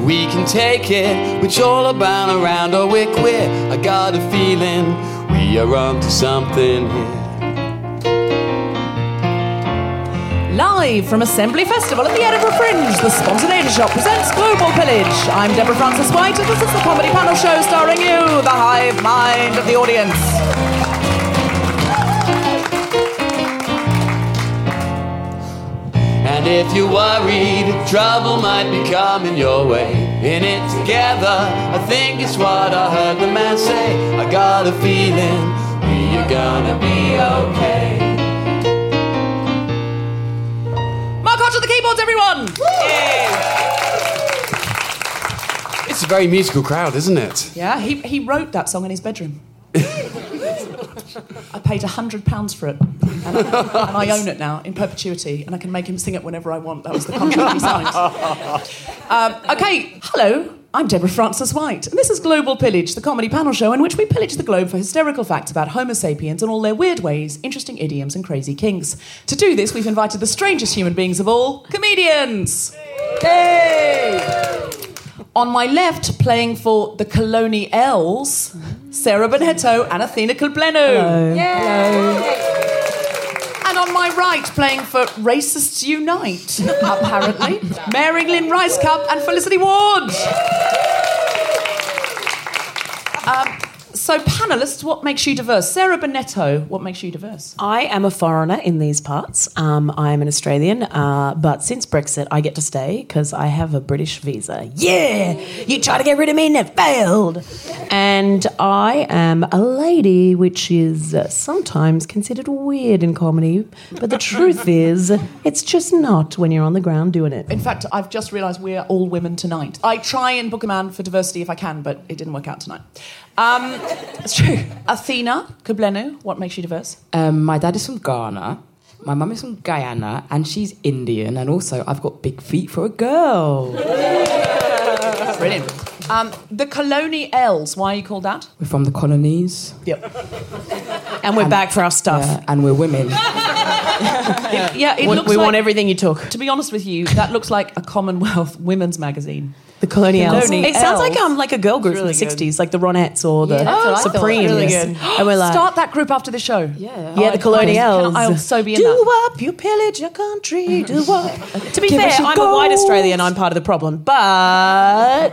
We can take it, which all about around, or we're queer. I got a feeling we are onto something here. Live from Assembly Festival at the Edinburgh Fringe, the Spontaneity Shop presents Global Pillage. I'm Deborah Frances White, and this is the comedy panel show starring you, the hive mind of the audience. And if you're worried, trouble might be coming your way. In it together, I think it's what I heard the man say. I got a feeling we are gonna be okay. Mark Hodge on the keyboards, everyone! It's a very musical crowd, isn't it? Yeah, he, he wrote that song in his bedroom. I paid £100 for it. And I, and I own it now in perpetuity, and I can make him sing it whenever I want. That was the contract we signed. Um, okay, hello. I'm Deborah Frances White, and this is Global Pillage, the comedy panel show in which we pillage the globe for hysterical facts about Homo sapiens and all their weird ways, interesting idioms, and crazy kinks. To do this, we've invited the strangest human beings of all comedians. Hey! On my left, playing for the Colonials, Sarah Bennetto and Athena Kugblenu. And on my right, playing for Racists Unite, apparently, Mary Lynn Rajskub and Felicity Ward. Um, so, panelists, what makes you diverse? Sarah Bennetto, what makes you diverse? I am a foreigner in these parts. Um, I am an Australian, uh, but since Brexit, I get to stay because I have a British visa. Yeah, you tried to get rid of me and it failed. And I am a lady, which is uh, sometimes considered weird in comedy, but the truth is, it's just not when you're on the ground doing it. In fact, I've just realised we're all women tonight. I try and book a man for diversity if I can, but it didn't work out tonight. Um, it's true. Athena Kugblenu, what makes you diverse? Um, my dad is from Ghana. My mum is from Guyana, and she's Indian. And also, I've got big feet for a girl. Brilliant. Um, the Colonials, why are you called that? We're from the colonies. Yep. And we're back for our stuff. Yeah, and we're women. Yeah, it we looks we like, want everything you took. To be honest with you, that looks like a Commonwealth women's magazine. The Colonials. Colony It sounds like um like a girl group Really from good. the '60s, like the Ronettes or the Yeah, that's what I thought. Supremes. Really good. And we're like, Start that group after the show. Yeah. yeah, the Colonials. I'll so be in do that. up, you pillage your country. Do up. to be Give fair, I'm a white. Australian. I'm part of the problem, but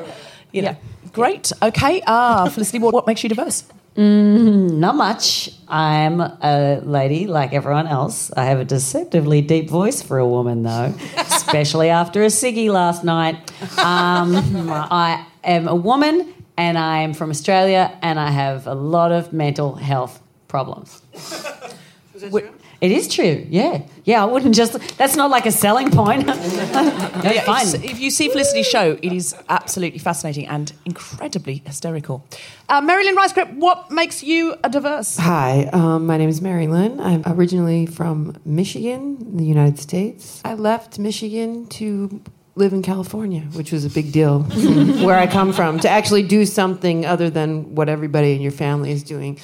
you know. Yeah. Great. Okay. Ah, Felicity Ward, what makes you diverse? Not much. I'm a lady like everyone else. I have a deceptively deep voice for a woman, though, especially after a ciggy last night. Um, I am a woman and I am from Australia and I have a lot of mental health problems. It is true, yeah. Yeah, I wouldn't just. That's not like a selling point. that's Yeah, fine. If, if you see Felicity's show, it is absolutely fascinating and incredibly hysterical. Uh, Marilyn Rajskub, what makes you a diverse? Hi, um, my name is Marilyn. I'm originally from Michigan, the United States. I left Michigan to live in California, which was a big deal where I come from, to actually do something other than what everybody in your family is doing.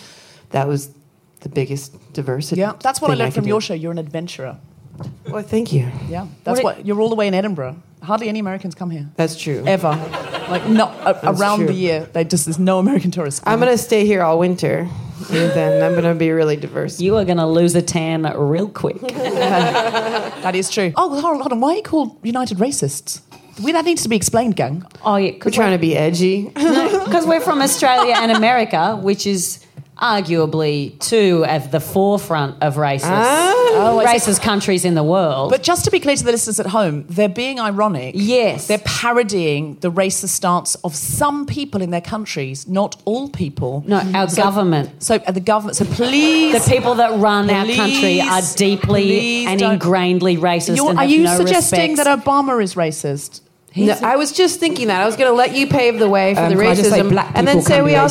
That was the biggest diversity. Yeah, that's what I learned could from your show. You're an adventurer. Well, thank you. Yeah, that's What what, you're all the way in Edinburgh. Hardly any Americans come here. That's true. Ever. Like, not a, around true. the year. They just, there's no American tourists. I'm gonna stay here all winter, and then I'm gonna be really diverse. You are going to lose a tan real quick. that is true. Oh, hold on, hold on. Why are you called United Racists? We, that needs to be explained, gang. Oh, yeah. We're trying to be edgy. Because we're from Australia and America, which is arguably two of the forefront of racist, Oh, racist countries in the world. But just to be clear to the listeners at home, they're being ironic. Yes. They're parodying the racist stance of some people in their countries, not all people. no, our So- government. So uh, the government. So please, The people that run our country are deeply and ingrainedly racist. You're- and are have you no suggesting respect. that Obama is racist? No, I was just thinking that I was gonna let you pave the way for Um, the can I just say racism, black and then say we be all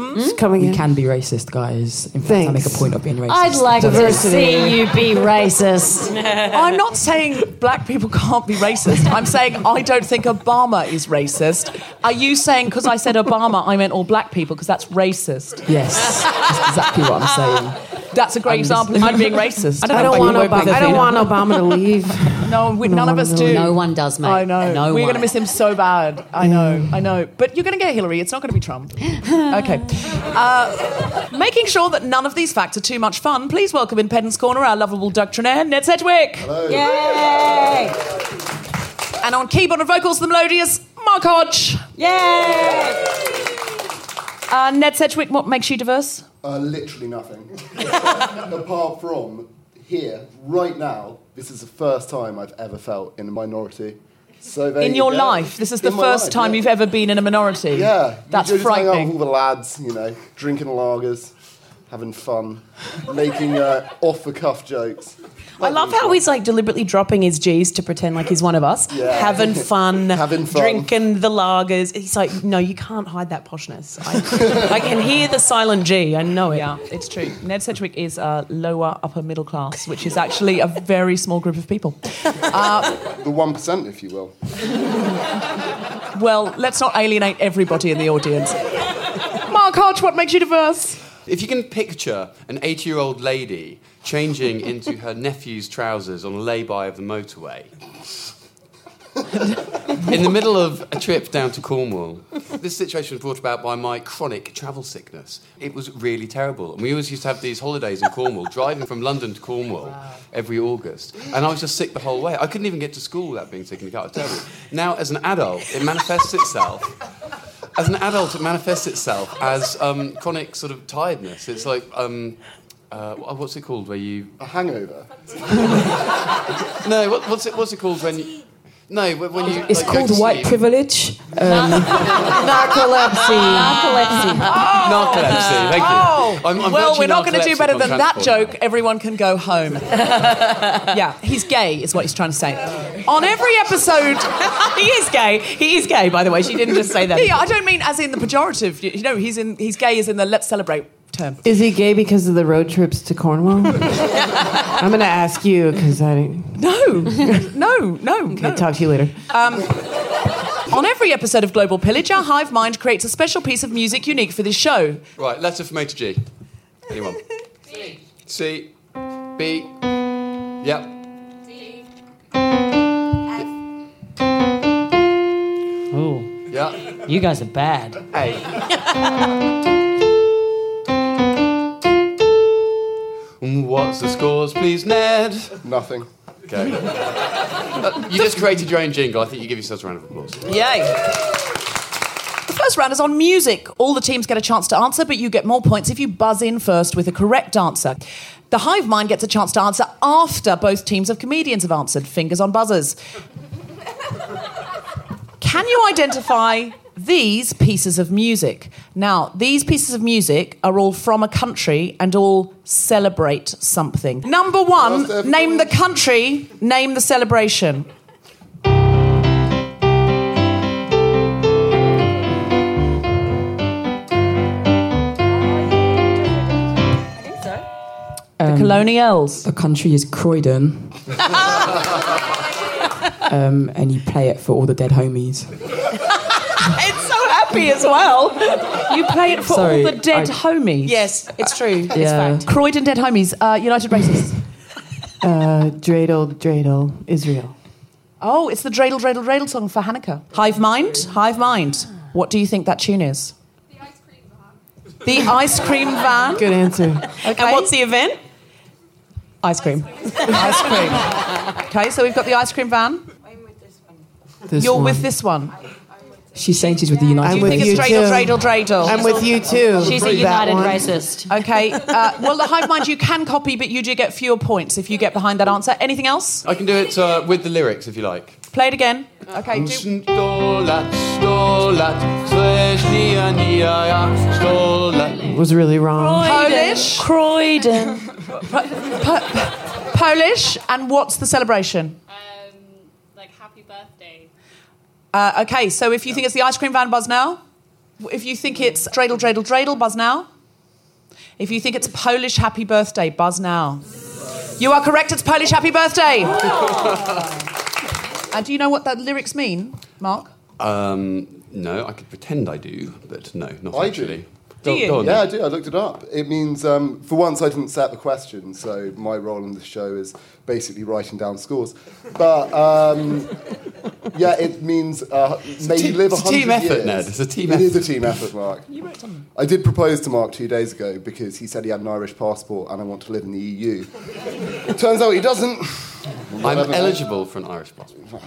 racist? Just coming We in. can be racist, guys. In fact, I make a point of being racist. I'd like Diversity. to see you be racist. I'm not saying black people can't be racist. I'm saying I don't think Obama is racist. Are you saying because I said Obama, I meant all black people because that's racist? Yes, that's exactly what I'm saying. That's a great I'm example of you being racist. I don't want Obama. I don't want Obama to leave. No, we, none of us do. No one does, mate. I know. No We're going to miss him so bad. I know. I know. But you're going to get Hillary. It's not going to be Trump. Okay. Uh, making sure that none of these facts are too much fun, please welcome in Pedant's Corner our lovable doctrinaire, Ned Sedgwick. Yay! And on keyboard and vocals, the melodious Mark Hodge. Yay! Uh, Ned Sedgwick, what makes you diverse? Uh, literally nothing. Apart from here, right now, this is the first time I've ever felt in a minority. So in your life, this is the In first life, time yeah. you've ever been in a minority. Yeah, That's you just hang out with frightening. all the lads, you know, drinking lagers, having fun, making uh, off-the-cuff jokes. I love how he's like deliberately dropping his G's to pretend like he's one of us, Yeah. having fun, Having fun. drinking the lagers. He's like, no, you can't hide that poshness. I, I can hear the silent G. I know it. Yeah, it's true. Ned Sedgwick is uh, lower upper middle class, which is actually a very small group of people. Uh, The 1%, if you will. well, let's not alienate everybody in the audience. Mark Hodge, what makes you diverse? If you can picture an 80 year old lady changing into her nephew's trousers on a lay by of the motorway, in the middle of a trip down to Cornwall, this situation was brought about by my chronic travel sickness. It was really terrible. And we always used to have these holidays in Cornwall, driving from London to Cornwall every August. And I was just sick the whole way. I couldn't even get to school without being sick in the car. It was terrible. Now, as an adult, it manifests itself as an adult, it manifests itself as um, chronic sort of tiredness. It's like, um, uh, what's it called where you. A hangover. No, what, what's, it, what's it called when you. No, when when you. It's like, called white sleep. privilege. Um, Narcolepsy. Narcolepsy. Narcolepsy, thank you. Oh, I'm- I'm well, we're not going to do better than that joke. now. Everyone can go home. yeah, he's gay, is what he's trying to say. On every episode, he is gay. He is gay, by the way. She didn't just say that. yeah, I don't mean as in the pejorative. You know, he's in he's gay as in the let's celebrate term. Is he gay because of the road trips to Cornwall? I'm going to ask you because I didn't No, no, no, no. talk to you later. On every episode of Global Pillage, our hive mind creates a special piece of music unique for this show. Right, letter from A to G. Anyone? C. B. Yep. Ooh, Yeah. you guys are bad. Mm, What's the scores, please, Ned? Nothing. Okay. Uh, you just created your own jingle. I think you give yourselves a round of applause. Yay! The first round is on music. All the teams get a chance to answer, but you get more points if you buzz in first with a correct answer. The hive mind gets a chance to answer after both teams of comedians have answered. Fingers on buzzers. Can you identify these pieces of music? Now, these pieces of music are all from a country and all celebrate something. Number one, name the country, name the celebration. The Colonials. the country is Croydon. um, and you play it for all the dead homies. It's so happy. happy as well. You play it for Sorry, all the dead I- homies. Yes, it's true. It's Yeah. fact. Croydon dead homies. Uh, United Racists. Uh, dreidel, dreidel, Israel. Oh, it's the dreidel, dreidel, dreidel song for Hanukkah. Hive Mind. Hive Mind. What do you think that tune is? The ice cream van. The ice cream van. Good answer. Okay. And what's the event? ice cream? ice cream. Okay, so we've got the ice cream van. This You're one. with this one. She's saying she's with the United I'm Do you with think you it's dreidel, too. dreidel, dreidel? I'm with you too. She's a That united one. racist. Okay. Uh, well, the hive mind you can copy, but you do get fewer points if you get behind that answer. Anything else? I can do it uh, with the lyrics if you like. Play it again. Okay. Do, Stolat, stolat, Sweshnia, nia, ja, stolat. Was really wrong. Polish. Croydon. Polish. And what's the celebration? Um, like happy birthday. Uh, okay. So if you think it's the ice cream van, buzz now. If you think it's dreidel, dreidel, dreidel, buzz now. If you think it's Polish happy birthday, buzz now. You are correct. It's Polish happy birthday. and do you know what the lyrics mean, Mark? Um, no, I could pretend I do, but no, not I actually. do. Do you? Go on, Yeah, I do. I looked it up. It means, um, for once, I didn't set the question, so my role in the show is basically writing down scores. But um, yeah, it means uh, may team- you live a it's a team hundred effort, years. Ned. It's a team It is a effort. team effort, Mark. You wrote something. I did propose to Mark two days ago because he said he had an Irish passport and I want to live in the EU. Turns out he doesn't. I'm eligible for an Irish passport.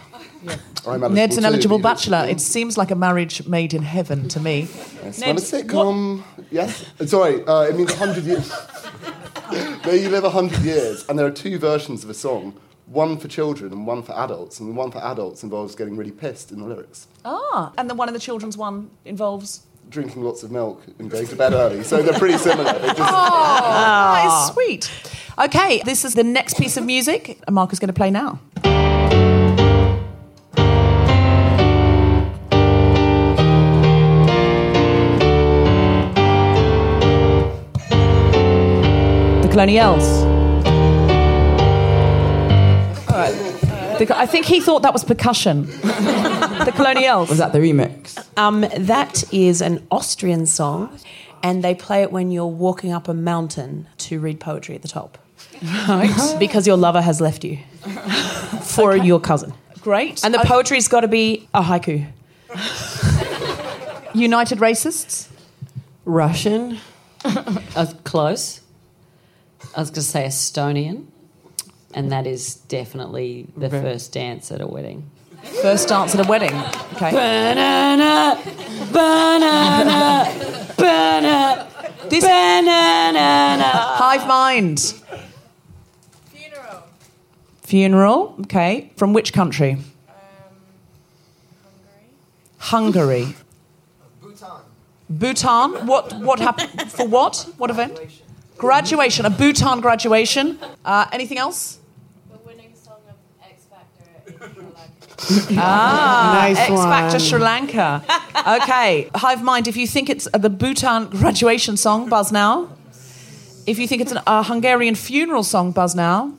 I'm eligible Ned's an too, eligible but he bachelor. It seems like a marriage made in heaven to me. It's Ned, not a sitcom. Yes. Sorry, uh, it means 100 years. May you live 100 years. And there are two versions of a song one for children and one for adults. And the one for adults involves getting really pissed in the lyrics, Ah, and the one in the children's one involves. Drinking lots of milk and going to bed early. So they're pretty similar. They're just, That is sweet. Okay, this is the next piece of music. and Mark is going to play now. The Colonials. The- I think he thought that was percussion. the Colonials. Was that the remix? Um, that is an Austrian song, and they play it when you're walking up a mountain to read poetry at the top. Right. because your lover has left you for your cousin. Great. And the Okay. poetry's got to be a haiku. United Racists. Russian. I was close. I was going to say Estonian, and that is definitely the Very- first dance at a wedding. First dance at a wedding. Okay. Banana, banana, banana, This banana. Hive Mind. Funeral. Funeral. Okay. From which country? Hungary. Hungary. Bhutan. Bhutan. What? What happened? For what? What event? Graduation. A Bhutan graduation. Uh, anything else? The winning song of X Factor in Sri Lanka. Ah, Nice X Factor one. Sri Lanka. Okay, Hive Mind. If you think it's the Bhutan graduation song, buzz now. If you think it's an- a Hungarian funeral song, buzz now.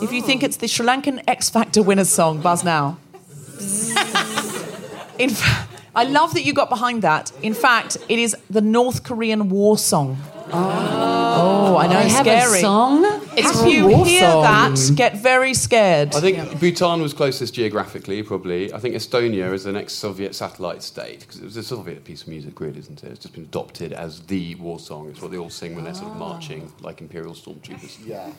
If you think it's the Sri Lankan X Factor winners song, buzz now. In fa- I love that you got behind that. In fact, it is the North Korean war song. Oh, I know, They have scary. a song. If you war hear song. that, get very scared. I think Bhutan was closest geographically, probably. I think Estonia is the next Soviet satellite state because it was a Soviet piece of music, really, isn't it? It's just been adopted as the war song. It's what they all sing when they're sort of ah. marching like Imperial stormtroopers. yeah.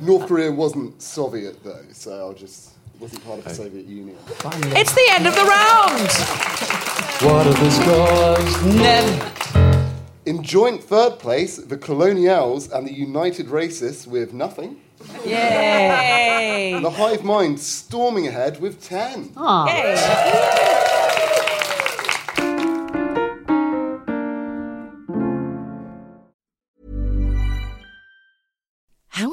North Korea wasn't Soviet, though, so I'll just. wasn't part of the Soviet Union. It's the end of the round. What are the scores? Ned. In joint third place, the Colonials and the United Racists with nothing. Yay! The Hive Mind storming ahead with 10. How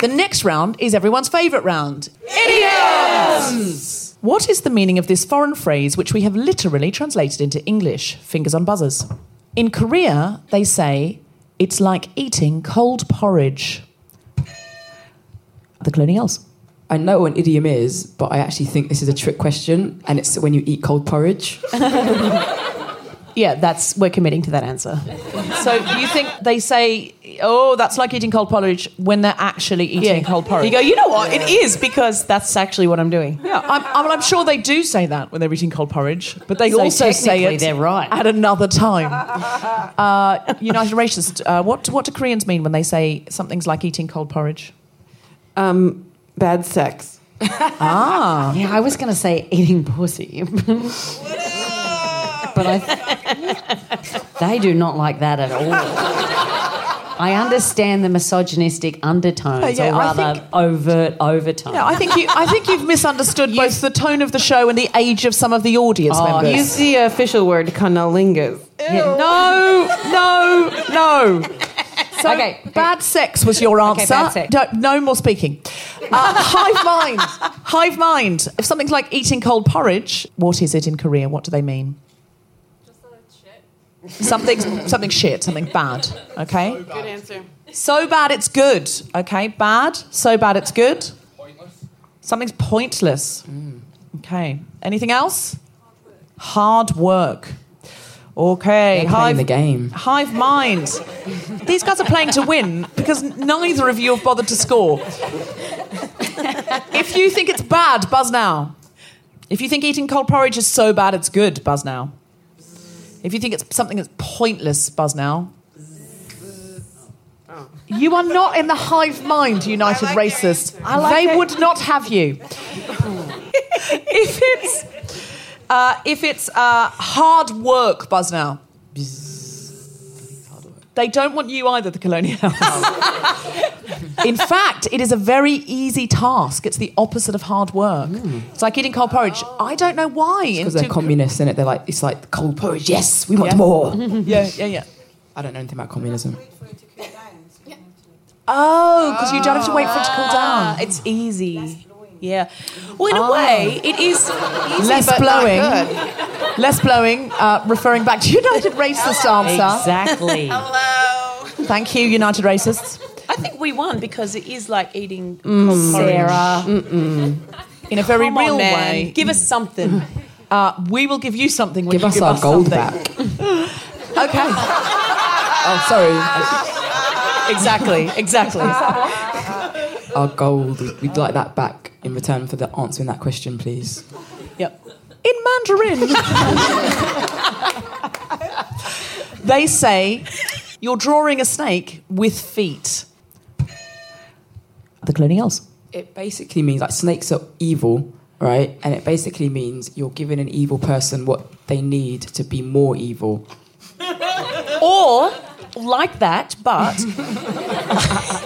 The next round is everyone's favourite round. Idioms! What is the meaning of this foreign phrase which we have literally translated into English? Fingers on buzzers. In Korea, they say, it's like eating cold porridge. The colonials. I know what an idiom is, but I actually think this is a trick question, and it's when you eat cold porridge. Yeah, that's we're committing to that answer. So you think they say, oh, that's like eating cold porridge when they're actually eating cold porridge? You go, you know what? It is because that's actually what I'm doing. Yeah, I'm, I'm, I'm sure they do say that when they're eating cold porridge, but they So also say it they're right. at another time. Uh, United Racist, uh, what, what do Koreans mean when they say something's like eating cold porridge? Um, bad sex. ah. Yeah, I was going to say eating pussy. but I, they do not like that at all. I understand the misogynistic undertones, Yeah, or I rather think- overt overtones. Yeah, I think you. I think you've misunderstood both the tone of the show and the age of some of the audience Oh, members. Use the official word cunnilingus. No, no, no. So Okay. bad sex was your Okay, answer. bad sex. No, no more speaking. Uh, hive mind. Hive mind. If something's like eating cold porridge, what is it in Korea? What do they mean? Something, something shit, something bad. Okay. Good answer. So bad it's good. Okay, bad. So bad it's good. Pointless. Something's pointless. Mm. Okay. Anything else? Hard work. Okay. Playing the game. Hive mind. These guys are playing to win because neither of you have bothered to score. if you think it's bad, buzz now. If you think eating cold porridge is so bad it's good, buzz now. If you think it's something that's pointless, buzz now. You are not in the hive mind, United Racists. they would not have you. if it's uh, if it's uh, hard work, buzz now. They don't want you either, the colonials. Oh. In fact, it is a very easy task. It's the opposite of hard work. Hmm. It's like eating cold porridge. Oh. I don't know why. Because they're Into- communists, in it. They're like, it's like cold porridge. Yes, we want Yeah. more. yeah, yeah, yeah. I don't know anything about communism. Oh, because you don't have to wait for it to cool ah. down. It's easy. Yeah. Well, in a way, it is easy, Less but not blowing. good. Less blowing, uh, referring back to United Racist answer. Exactly. Hello. Thank you, United Racists. I think we won because it is like eating Mm. cold porridge. Sarah. In a very Come real man. way. Give us something. Uh, we will give you something when Give you us give our us gold something. back. Okay. Oh, sorry. exactly, exactly. Our gold. We'd like that back. In return for the answering that question, please? Yep. In Mandarin, they say you're drawing a snake with feet. The colonials. It basically means like snakes are evil, right? And it basically means you're giving an evil person what they need to be more evil. Or like that, but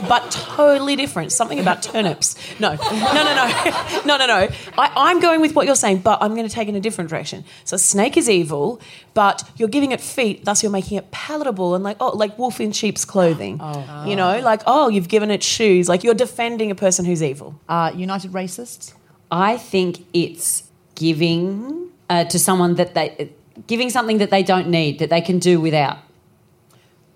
but totally different. Something about turnips. No, no, no, no, no, no, no. I, I'm going with what you're saying, but I'm going to take it in a different direction. So snake is evil, but you're giving it feet, thus you're making it palatable and like oh, like wolf in sheep's clothing. You know, like oh, you've given it shoes. Like you're defending a person who's evil. Uh, United Racists. I think it's giving uh, to someone that they giving something that they don't need that they can do without.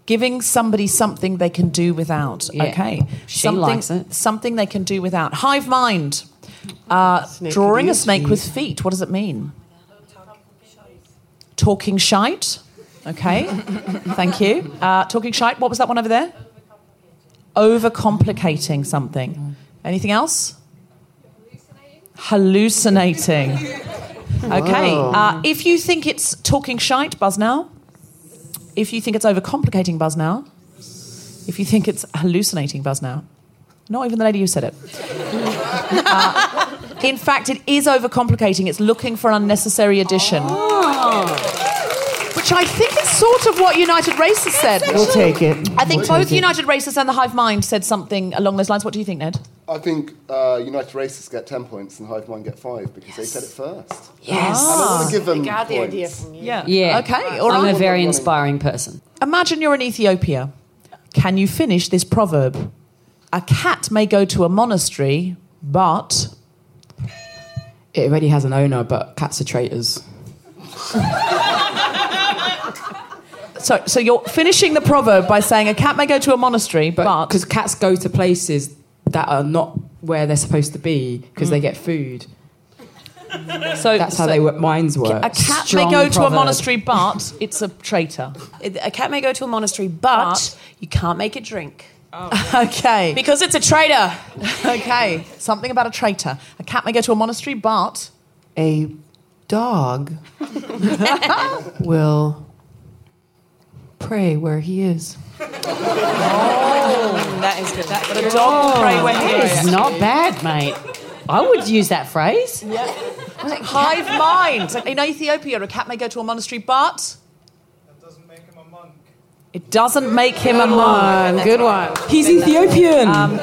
Giving somebody something they can do without. Yeah. Okay. She something, likes it. Something they can do without. Hive mind. Uh, drawing a snake feet. with feet. What does it mean? Talking shite. Okay. Thank you. Uh, talking shite. What was that one over there? Overcomplicating something. Anything else? Hallucinating. Okay. Uh, if you think it's talking shite, buzz now. If you think it's overcomplicating, buzz now. If you think it's hallucinating, buzz now. Not even the lady who said it. Uh, in fact, it is overcomplicating. It's looking for an unnecessary addition. Which I think is sort of what United Racists said. We'll take it. I think We'll both take it. United Racists and the Hive Mind said something along those lines. What do you think, Ned? I think uh, United Racists get 10 points and Hive Mind get 5 because they said it first. Yes. And I want to give them got the points. idea from you. Yeah. Yeah. Okay. All I'm right. a very inspiring person. Imagine you're in Ethiopia. Can you finish this proverb? A cat may go to a monastery, but It already has an owner, but cats are traitors. so so you're finishing the proverb by saying a cat may go to a monastery, but, But because cats go to places that are not where they're supposed to be because they mm. get food. so That's how so they work, minds work. A cat Strong may go to a monastery, but it's a traitor. A cat may go to a monastery, but, you can't make it drink oh, Okay. because it's a traitor. Okay. Something about a traitor. A cat may go to a monastery, but A dog will pray where he is. Oh, that is good. That, but a dog will pray where he It's is. not bad, mate. I would use that phrase. Yeah. Hive mind. In Ethiopia, a cat may go to a monastery, but That doesn't make him a monk. it doesn't make him a monk. Good one. He's Ethiopian. Um,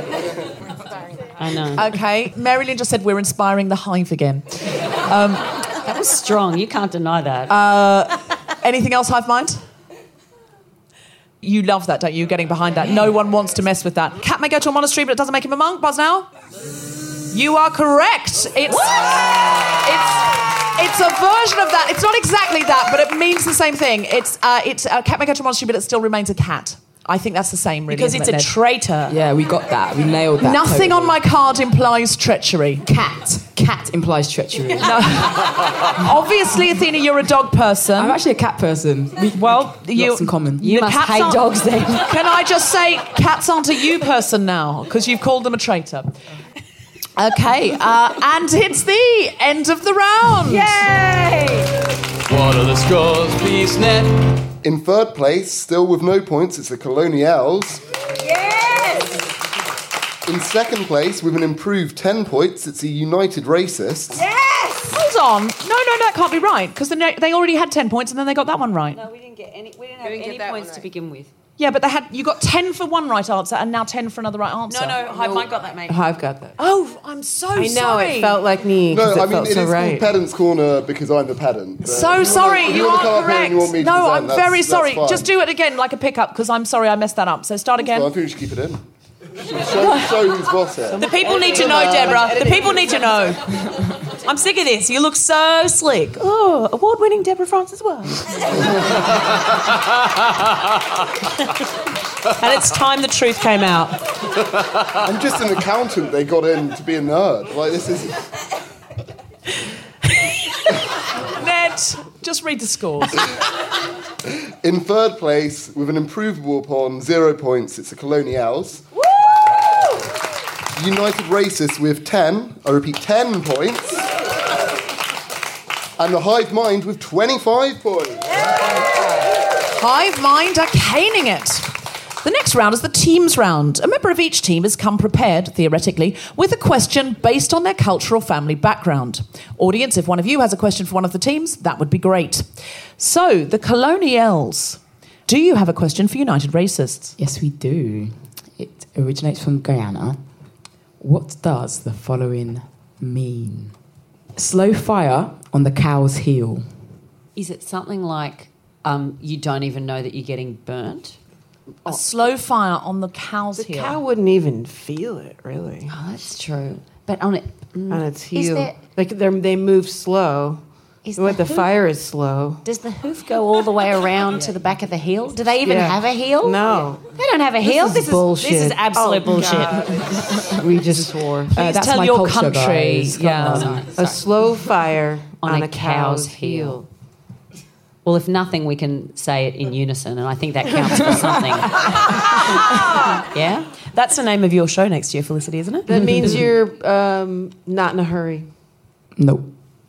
I know. Okay, Marilyn just said we're inspiring the hive again. Um, that was strong. You can't deny that. Uh, anything else, hive mind? You love that, don't you? Getting behind that. No one wants to mess with that. Cat may go to a monastery, but it doesn't make him a monk. Buzz now. You are correct. It's it's it's a version of that. It's not exactly that, but it means the same thing. It's uh, it's a cat may go to a monastery, but it still remains a cat. I think that's the same, really. because it's it, a Ned? traitor. yeah, we got that. We nailed that. Nothing on my card implies treachery. cat. Cat implies treachery. no. Obviously, Athena, you're a dog person. I'm actually a cat person. We, well, you lots in common. you the must cats hate aren't- dogs then. Can I just say, cats aren't a you person now because you've called them a traitor. Okay, uh, and it's the end of the round. Yay! What are the scores, please, Ned? In third place, still with no points, it's the Colonials. Yes! In second place, with an improved 10 points, it's the United Racists. Yes! Hold on. No, no, no, that can't be right because they already had 10 points and then they got that one right. No, we didn't get any. We didn't have didn't any that points one to begin with. Yeah, but they had you got 10 for one right answer and now 10 for another right answer. No, no, Hive Mind got that, mate. I've got that. Oh, I'm so sorry. I know, sorry. it felt like me. 'cause No, it I mean, felt it is so called right. Pedant's Corner because I'm the pedant. but if So wanna- sorry, if you wanna are come up here and correct. you want me to No, present, I'm that's- very that's sorry. fine. Just do it again like a pickup because I'm sorry I messed that up. So start again. Well, I think we should keep it in. Show, show who's boss here. The people need to know, Deborah. The people need to know. I'm sick of this. You look so slick. Oh, award-winning Deborah Francis Wells. and it's time the truth came out. I'm just an accountant. They got in to be a nerd. Like this is. Ned, just read the scores. In third place, with an improvable upon zero points, it's the Colonials. United Racists with 10. I repeat, 10 points. And the Hive Mind with 25 points. Hive Mind are caning it. The next round is the teams round. A member of each team has come prepared, theoretically, with a question based on their cultural family background. Audience, if one of you has a question for one of the teams, that would be great. So, the Colonials. Do you have a question for United Racists? Yes, we do. It originates from Guyana. What does the following mean? Slow fire on the cow's heel. Is it something like um, you don't even know that you're getting burnt? A slow fire on the cow's The heel. cow wouldn't even feel it, really. Oh, that's true. But on it, mm, On its heel. there- Like they're, they move slow. Is what the the, hoof- fire is slow. Does the hoof go all the way around to the back of the heel? Do they even Yeah. have a heel? No. They don't have a This heel. is This, bullshit. is this is absolute Oh, bullshit. we just swore. Uh, that's tell my your culture, country, guys. Come yeah. on. A slow fire On on, a a, cow's, cow's heel. Well, if nothing, we can say it in unison, and I think that counts for something. yeah? That's the name of your show next year, Felicity, isn't it? That means you're um, not in a hurry. Nope.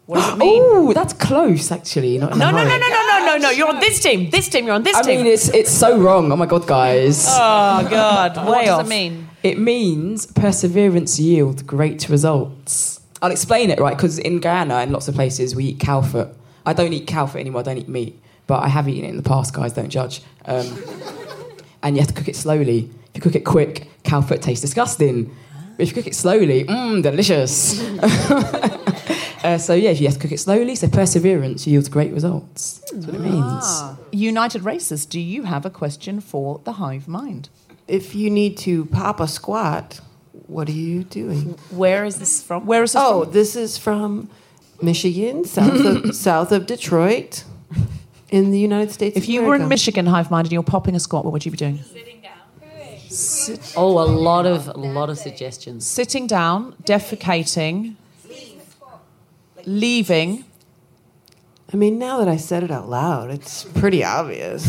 What does it mean? Oh, that's close, actually. Not No, no, no, no, no, no, no, no. You're on this team. This team. You're on this I team. I mean, it's it's so wrong. Oh my god, guys. oh God. Way what does off. it mean? It means perseverance yield great results. I'll explain it, right? Because in Guyana and lots of places we eat cow foot. I don't eat cow foot anymore. I don't eat meat, but I have eaten it in the past. Guys, don't judge. Um, and you have to cook it slowly. If you cook it quick, cow foot tastes disgusting. But if you cook it slowly, mmm, delicious. uh, so yeah, you have to cook it slowly. So perseverance yields great results. That's what it means. Ah. United Racists, do you have a question for the Hive Mind? If you need to pop a squat, what are you doing? Where is this from? Where is this Oh, from? this is from Michigan, south of, south of Detroit, in the United States. If of you were in Michigan, Hive Mind, and you're popping a squat, what would you be doing? Sitting down. Sit- oh, a lot of a lot of suggestions. Sitting down, defecating, leaving. I mean, now that I said it out loud, it's pretty obvious.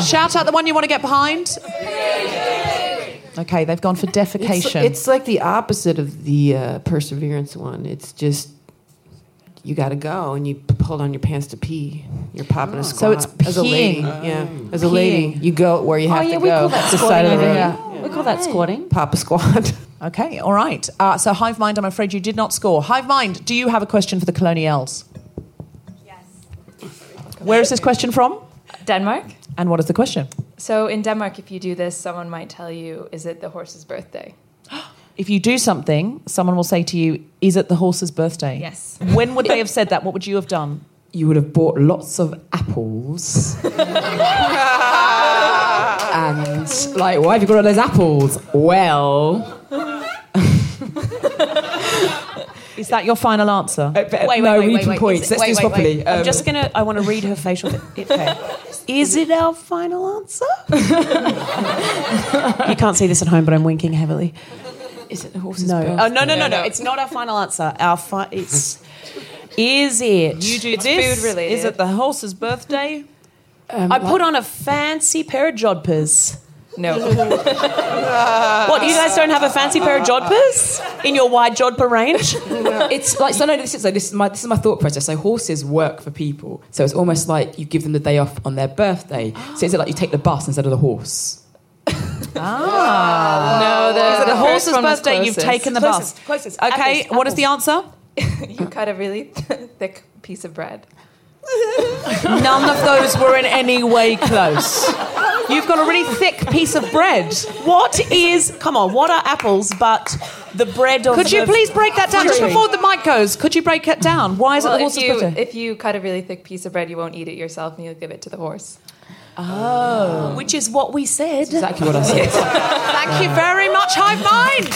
Shout out the one you want to get behind. Okay, they've gone for defecation. it's like the opposite of the uh, perseverance one. It's just you got to go and you pull on your pants to pee. You're popping a squat. So squat. it's as a lady. peeing. Yeah, as a lady, Peeing. you go where you have Oh have yeah, to we go. call that the squatting side of over the here. room. We call that squatting. Pop a squat. Okay, all right. Uh, so, Hive Mind, I'm afraid you did not score. Hive Mind, do you have a question for the Colonials? Yes. Where is this question from? Denmark. And what is the question? So in Denmark, if you do this, someone might tell you, "Is it the horse's birthday?" If you do something, someone will say to you, Is it the horse's birthday? Yes. When would they have said that? What would you have done? You would have bought lots of apples. and like, why have you got all those apples? Well, Is that your final answer? Uh, but- no, we need some points. Let's do this properly. I'm Um, just gonna. I want to read her facial. Okay. Is it our final answer? you can't see this at home, but I'm winking heavily. Is it the horse's No. birthday? Oh no no no no! It's not our final answer. Our fi- it's. Is it? You do It's this? food related. Is it the horse's birthday? Um, I put on a fancy pair of jodhpurs. No. What? You guys don't have a fancy pair of jodhpurs in your wide jodhpur range? it's like so. No, this is like this is my this is my thought process. So horses work for people. So it's almost like you give them the day off on their birthday. So is it like you take the bus instead of the horse? Ah. No, the, Is the horse's birthday? You've taken the bus. Closest. Okay, Apples, what is the answer? you cut a really thick piece of bread. None of those were in any way close. You've got a really thick piece of bread. What is? Come on. What are apples but the bread of? Could you the please break that down just before the mic goes? Could you break it down? Why is well, it the if horse's you birthday? if you cut a really thick piece of bread, you won't eat it yourself, and you'll give it to the horse. Oh, which is what we said. Exactly what I said. Thank you very much, Hive Mind.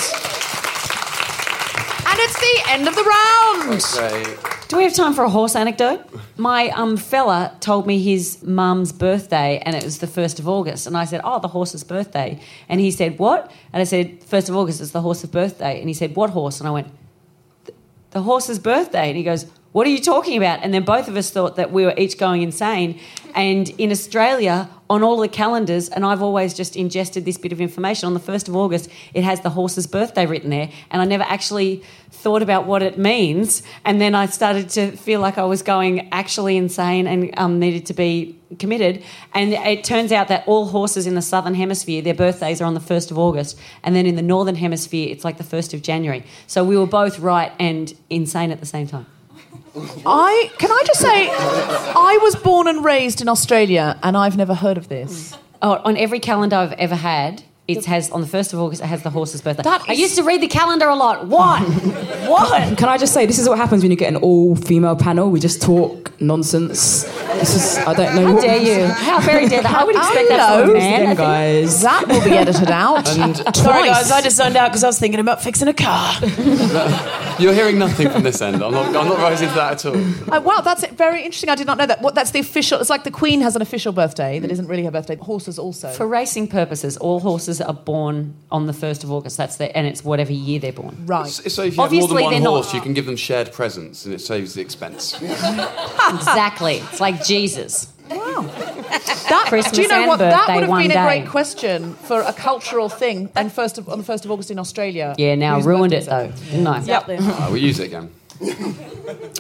And it's the end of the round. Do we have time for a horse anecdote? My um, fella told me his mum's birthday and it was the 1st of August. And I said, Oh, the horse's birthday. And he said, What? And I said, 1st of August is the horse's birthday. And he said, What horse? And I went, "The- The horse's birthday. And he goes, What are you talking about? And then both of us thought that we were each going insane. And in Australia, on all the calendars, and I've always just ingested this bit of information. On the 1st of August, it has the horse's birthday written there, and I never actually thought about what it means. And then I started to feel like I was going actually insane and um, needed to be committed. And it turns out that all horses in the southern hemisphere, their birthdays are on the 1st of August, and then in the northern hemisphere, it's like the 1st of January. So we were both right and insane at the same time. I can I just say, I was born and raised in Australia, and I've never heard of this. Oh, on every calendar I've ever had, it has on the first of August. It has the horse's birthday. That I is- used to read the calendar a lot. What? what? Can I just say, this is what happens when you get an all-female panel. We just talk nonsense. This is, I don't know. How what- dare you? How very dare that? I would expect that from a Hello. man. I think. guys. That will be edited out. And Sorry, guys, I just zoned out because I was thinking about fixing a car. you're hearing nothing from this end. I'm not, I'm not rising to that at all. Oh, wow, that's very interesting. I did not know that. What, that's the official. It's like the Queen has an official birthday that isn't really her birthday. Horses also. For racing purposes, all horses are born on the first of August. That's their, and it's whatever year they're born. right. So so if you Obviously, have more they're than not- one horse, you can give them shared presents, and it saves the expense. exactly. It's like Jesus. That, Christmas do you know and what? That would have been a day. great question for a cultural thing. And first of, on the first of August in Australia. Yeah, now Whose ruined it birthday though, is didn't I? Yep. Uh, we use it again.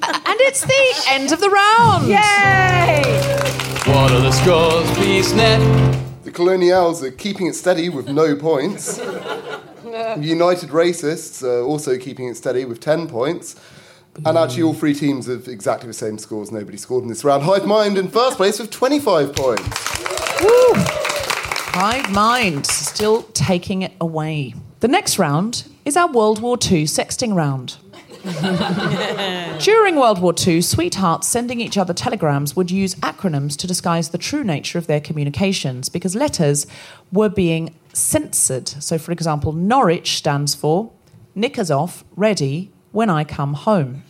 And it's the end of the round. Yay! What are the scores, please, Ned? The Colonials are keeping it steady with no points. The United Racists are also keeping it steady with 10 points. And actually, all three teams have exactly the same scores. Nobody scored in this round. Hive Mind in first place with 25 points. Hive Mind still taking it away. The next round is our World War II sexting round. During World War II, sweethearts sending each other telegrams would use acronyms to disguise the true nature of their communications because letters were being censored. So, for example, Norwich stands for knickers off, ready when I come home.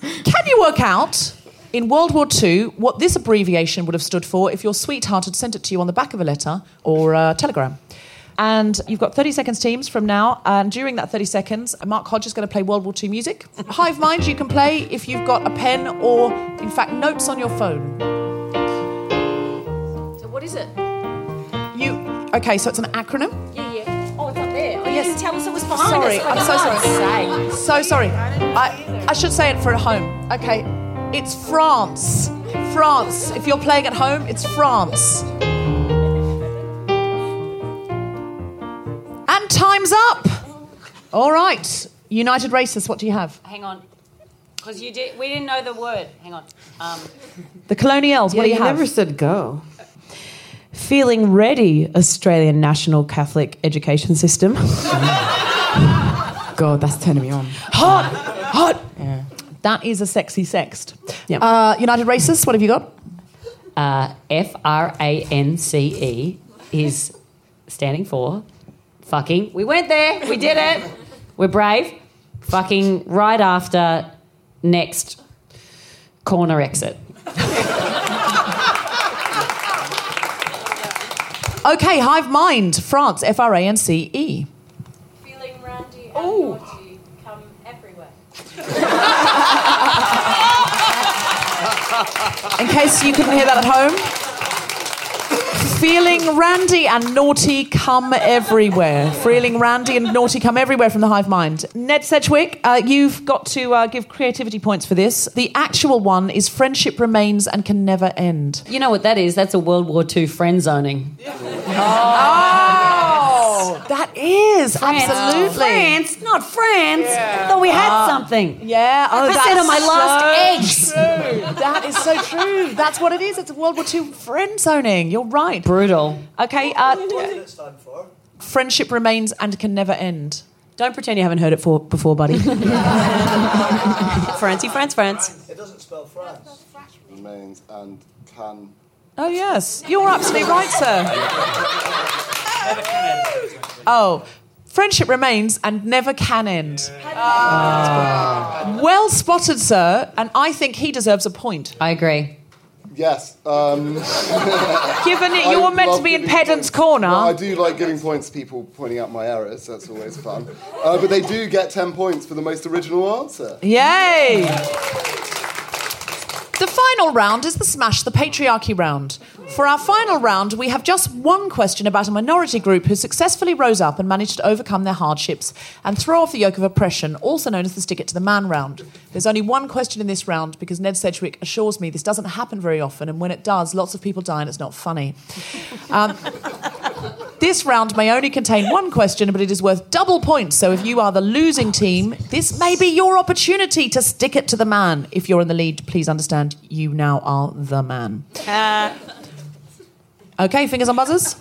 Can you work out in World War II what this abbreviation would have stood for if your sweetheart had sent it to you on the back of a letter or a telegram? And you've got 30 seconds, teams, from now. And during that 30 seconds, Mark Hodge is going to play World War II music. Hive Mind, you can play if you've got a pen or, in fact, notes on your phone. So what is it? You okay? So it's an acronym. Yeah, yeah. Oh, it's up there. Oh, Yes. yes. Tell us it was behind Sorry, us. I'm so oh, sorry. So sorry. I, I should say it for at home. Okay, it's France. France. If you're playing at home, it's France. And time's up. All right, United Racists. What do you have? Hang on. Because you did, we didn't know the word. Hang on. Um, The Colonials. Yeah, what do you, you have? never said go. Feeling ready, Australian National Catholic Education System. God, that's turning me on. Hot, hot. Yeah. That is a sexy sext. Uh, United Racists. What have you got? uh, F R A N C E is standing for fucking. We went there. We did it. We're brave. Fucking right after next corner exit. Okay, Hive Mind. France. F R A N C E. Feeling randy and naughty come everywhere. In case you couldn't hear that at home. Feeling randy and naughty come everywhere. Feeling randy and naughty come everywhere from the hive mind. Ned Sedgwick, uh, you've got to uh, give creativity points for this. The actual one is friendship remains and can never end. You know what that is? That's a World War II friend zoning. Oh, that is France. absolutely France, not France. Thought we had Ah. something. Yeah, oh, I said on my that's last so eggs. True. That is so true. That's what it is. It's World War II friend zoning. You're right. Brutal. Okay. Uh, what did it stand for? friendship remains and can never end. Don't pretend you haven't heard it for, before, buddy. Francie, France, France. It doesn't spell France. Remains and can. Oh yes, you're absolutely right, sir. Oh, friendship remains and never can end. Ah. Well spotted, sir, and I think he deserves a point. I agree. Yes. Um, Given it, I you're meant to be in pedant's points. corner. Well, I do like giving points to people pointing out my errors. That's always fun. Uh, but they do get 10 points for the most original answer. Yay! The final round is the Smash the Patriarchy round. For our final round, we have just one question about a minority group who successfully rose up and managed to overcome their hardships and throw off the yoke of oppression, also known as the Stick It to the Man round. There's only one question in this round because Ned Sedgwick assures me this doesn't happen very often, and when it does, lots of people die and it's not funny. Um, this round may only contain one question, but it is worth double points. So if you are the losing team, this may be your opportunity to stick it to the man. If you're in the lead, please understand you now are the man. Uh. Okay, fingers on buzzers.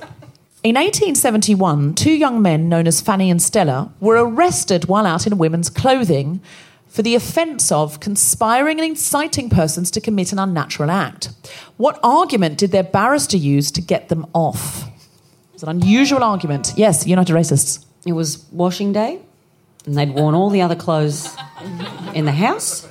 In 1871, two young men known as Fanny and Stella were arrested while out in women's clothing for the offence of conspiring and inciting persons to commit an unnatural act. What argument did their barrister use to get them off? It's an unusual argument. Yes, United Racists. It was washing day, and they'd worn all the other clothes in the house.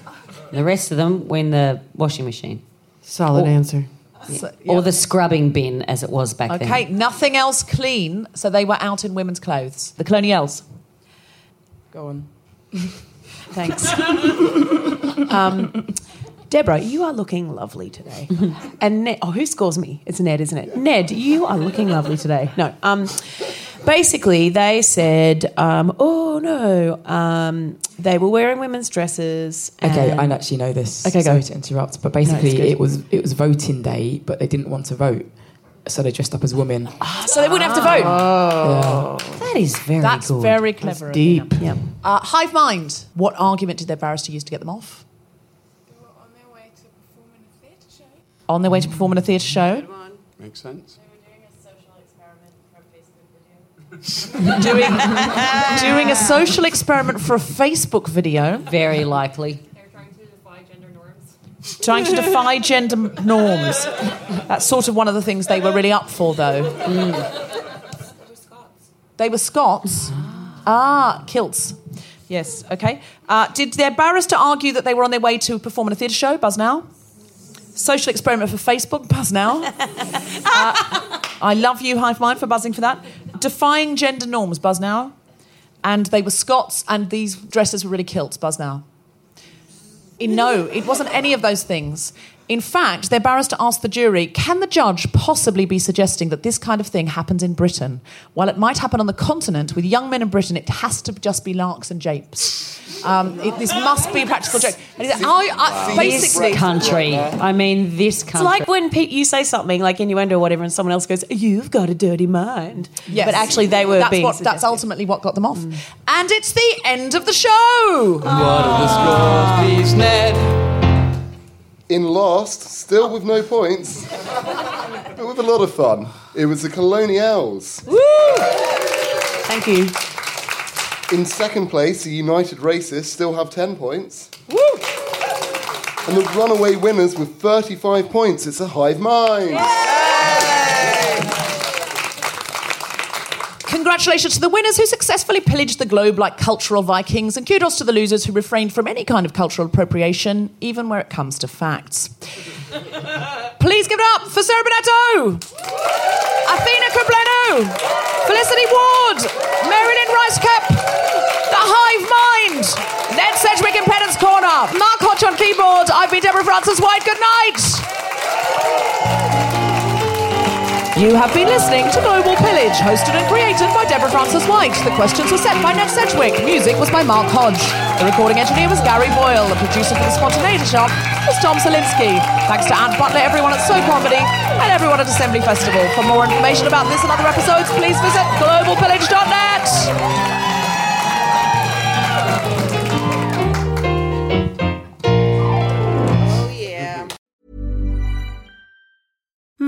and The rest of them were in the washing machine. Solid Or- answer. So- Or the scrubbing bin, as it was back then. Okay, nothing else clean, so they were out in women's clothes. The colonials. Go on. Thanks. Um, Deborah, you are looking lovely today. and Ned, oh, who scores me? It's Ned, isn't it? Ned, you are looking lovely today. No, um, basically they said, um, oh no, um, they were wearing women's dresses. Okay, I actually know this. Okay, go. Sorry to interrupt, but basically good. it was it was voting day, but they didn't want to vote, so they dressed up as women. so they wouldn't have to vote. Oh. That is very clever. That's good. very clever. of deep. them. Yeah. Uh, Hive Mind. What argument did their barrister use to get them off? On their way to perform in a theatre show. Makes sense. They were doing, a social experiment for a Facebook video. doing a social experiment for a Facebook video. Very likely. They're trying to defy gender norms. Trying to defy gender norms. That's sort of one of the things they were really up for, though. Mm. They were Scots. They were Scots. Ah, kilts. Yes, okay. Uh, did their barrister argue that they were on their way to perform in a theatre show? Buzz now. Social experiment for Facebook. Buzz now. Uh, I love you, Hive Mind, for buzzing for that. Defying gender norms. Buzz now. And they were Scots, and these dresses were really kilts. Buzz now. No, it wasn't any of those things. In fact, their barrister asked the jury, can the judge possibly be suggesting that this kind of thing happens in Britain? While it might happen on the continent, with young men in Britain, it has to just be larks and japes. Um, it, this must be a practical joke. And he said, I, I, basically, This country. I mean, this It's country. like when Pete, you say something like innuendo or whatever, and someone else goes, "You've got a dirty mind." Yes. But actually, they were that's being. what, that's ultimately what got them off. And it's the end of the show. What are the scores, please, Ned? In last, still with no points, but with a lot of fun. It was the Colonials. Thank you. In second place, the United Racists still have 10 points. And the runaway winners with 35 points, it's a hive mind. Congratulations to the winners who successfully pillaged the globe like cultural Vikings, and kudos to the losers who refrained from any kind of cultural appropriation, even where it comes to facts. Please give it up for Sarah Bennetto, Athena Kugblenu, Felicity Ward, Marilyn Ricecap, The Hive Mind, Ned Sedgwick in Pedant's Corner, Mark Hodge on keyboard. I've been Deborah Frances White. Good night. You have been listening to Global Pillage, hosted and created by Deborah Frances White. The questions were set by Ned Sedgwick. Music was by Mark Hodge. The recording engineer was Gary Boyle. The producer for The Spontaneity Shop was Tom Salinsky. Thanks to Ant Butler, everyone at So Comedy, and everyone at Assembly Festival. For more information about this and other episodes, please visit globalpillage.net.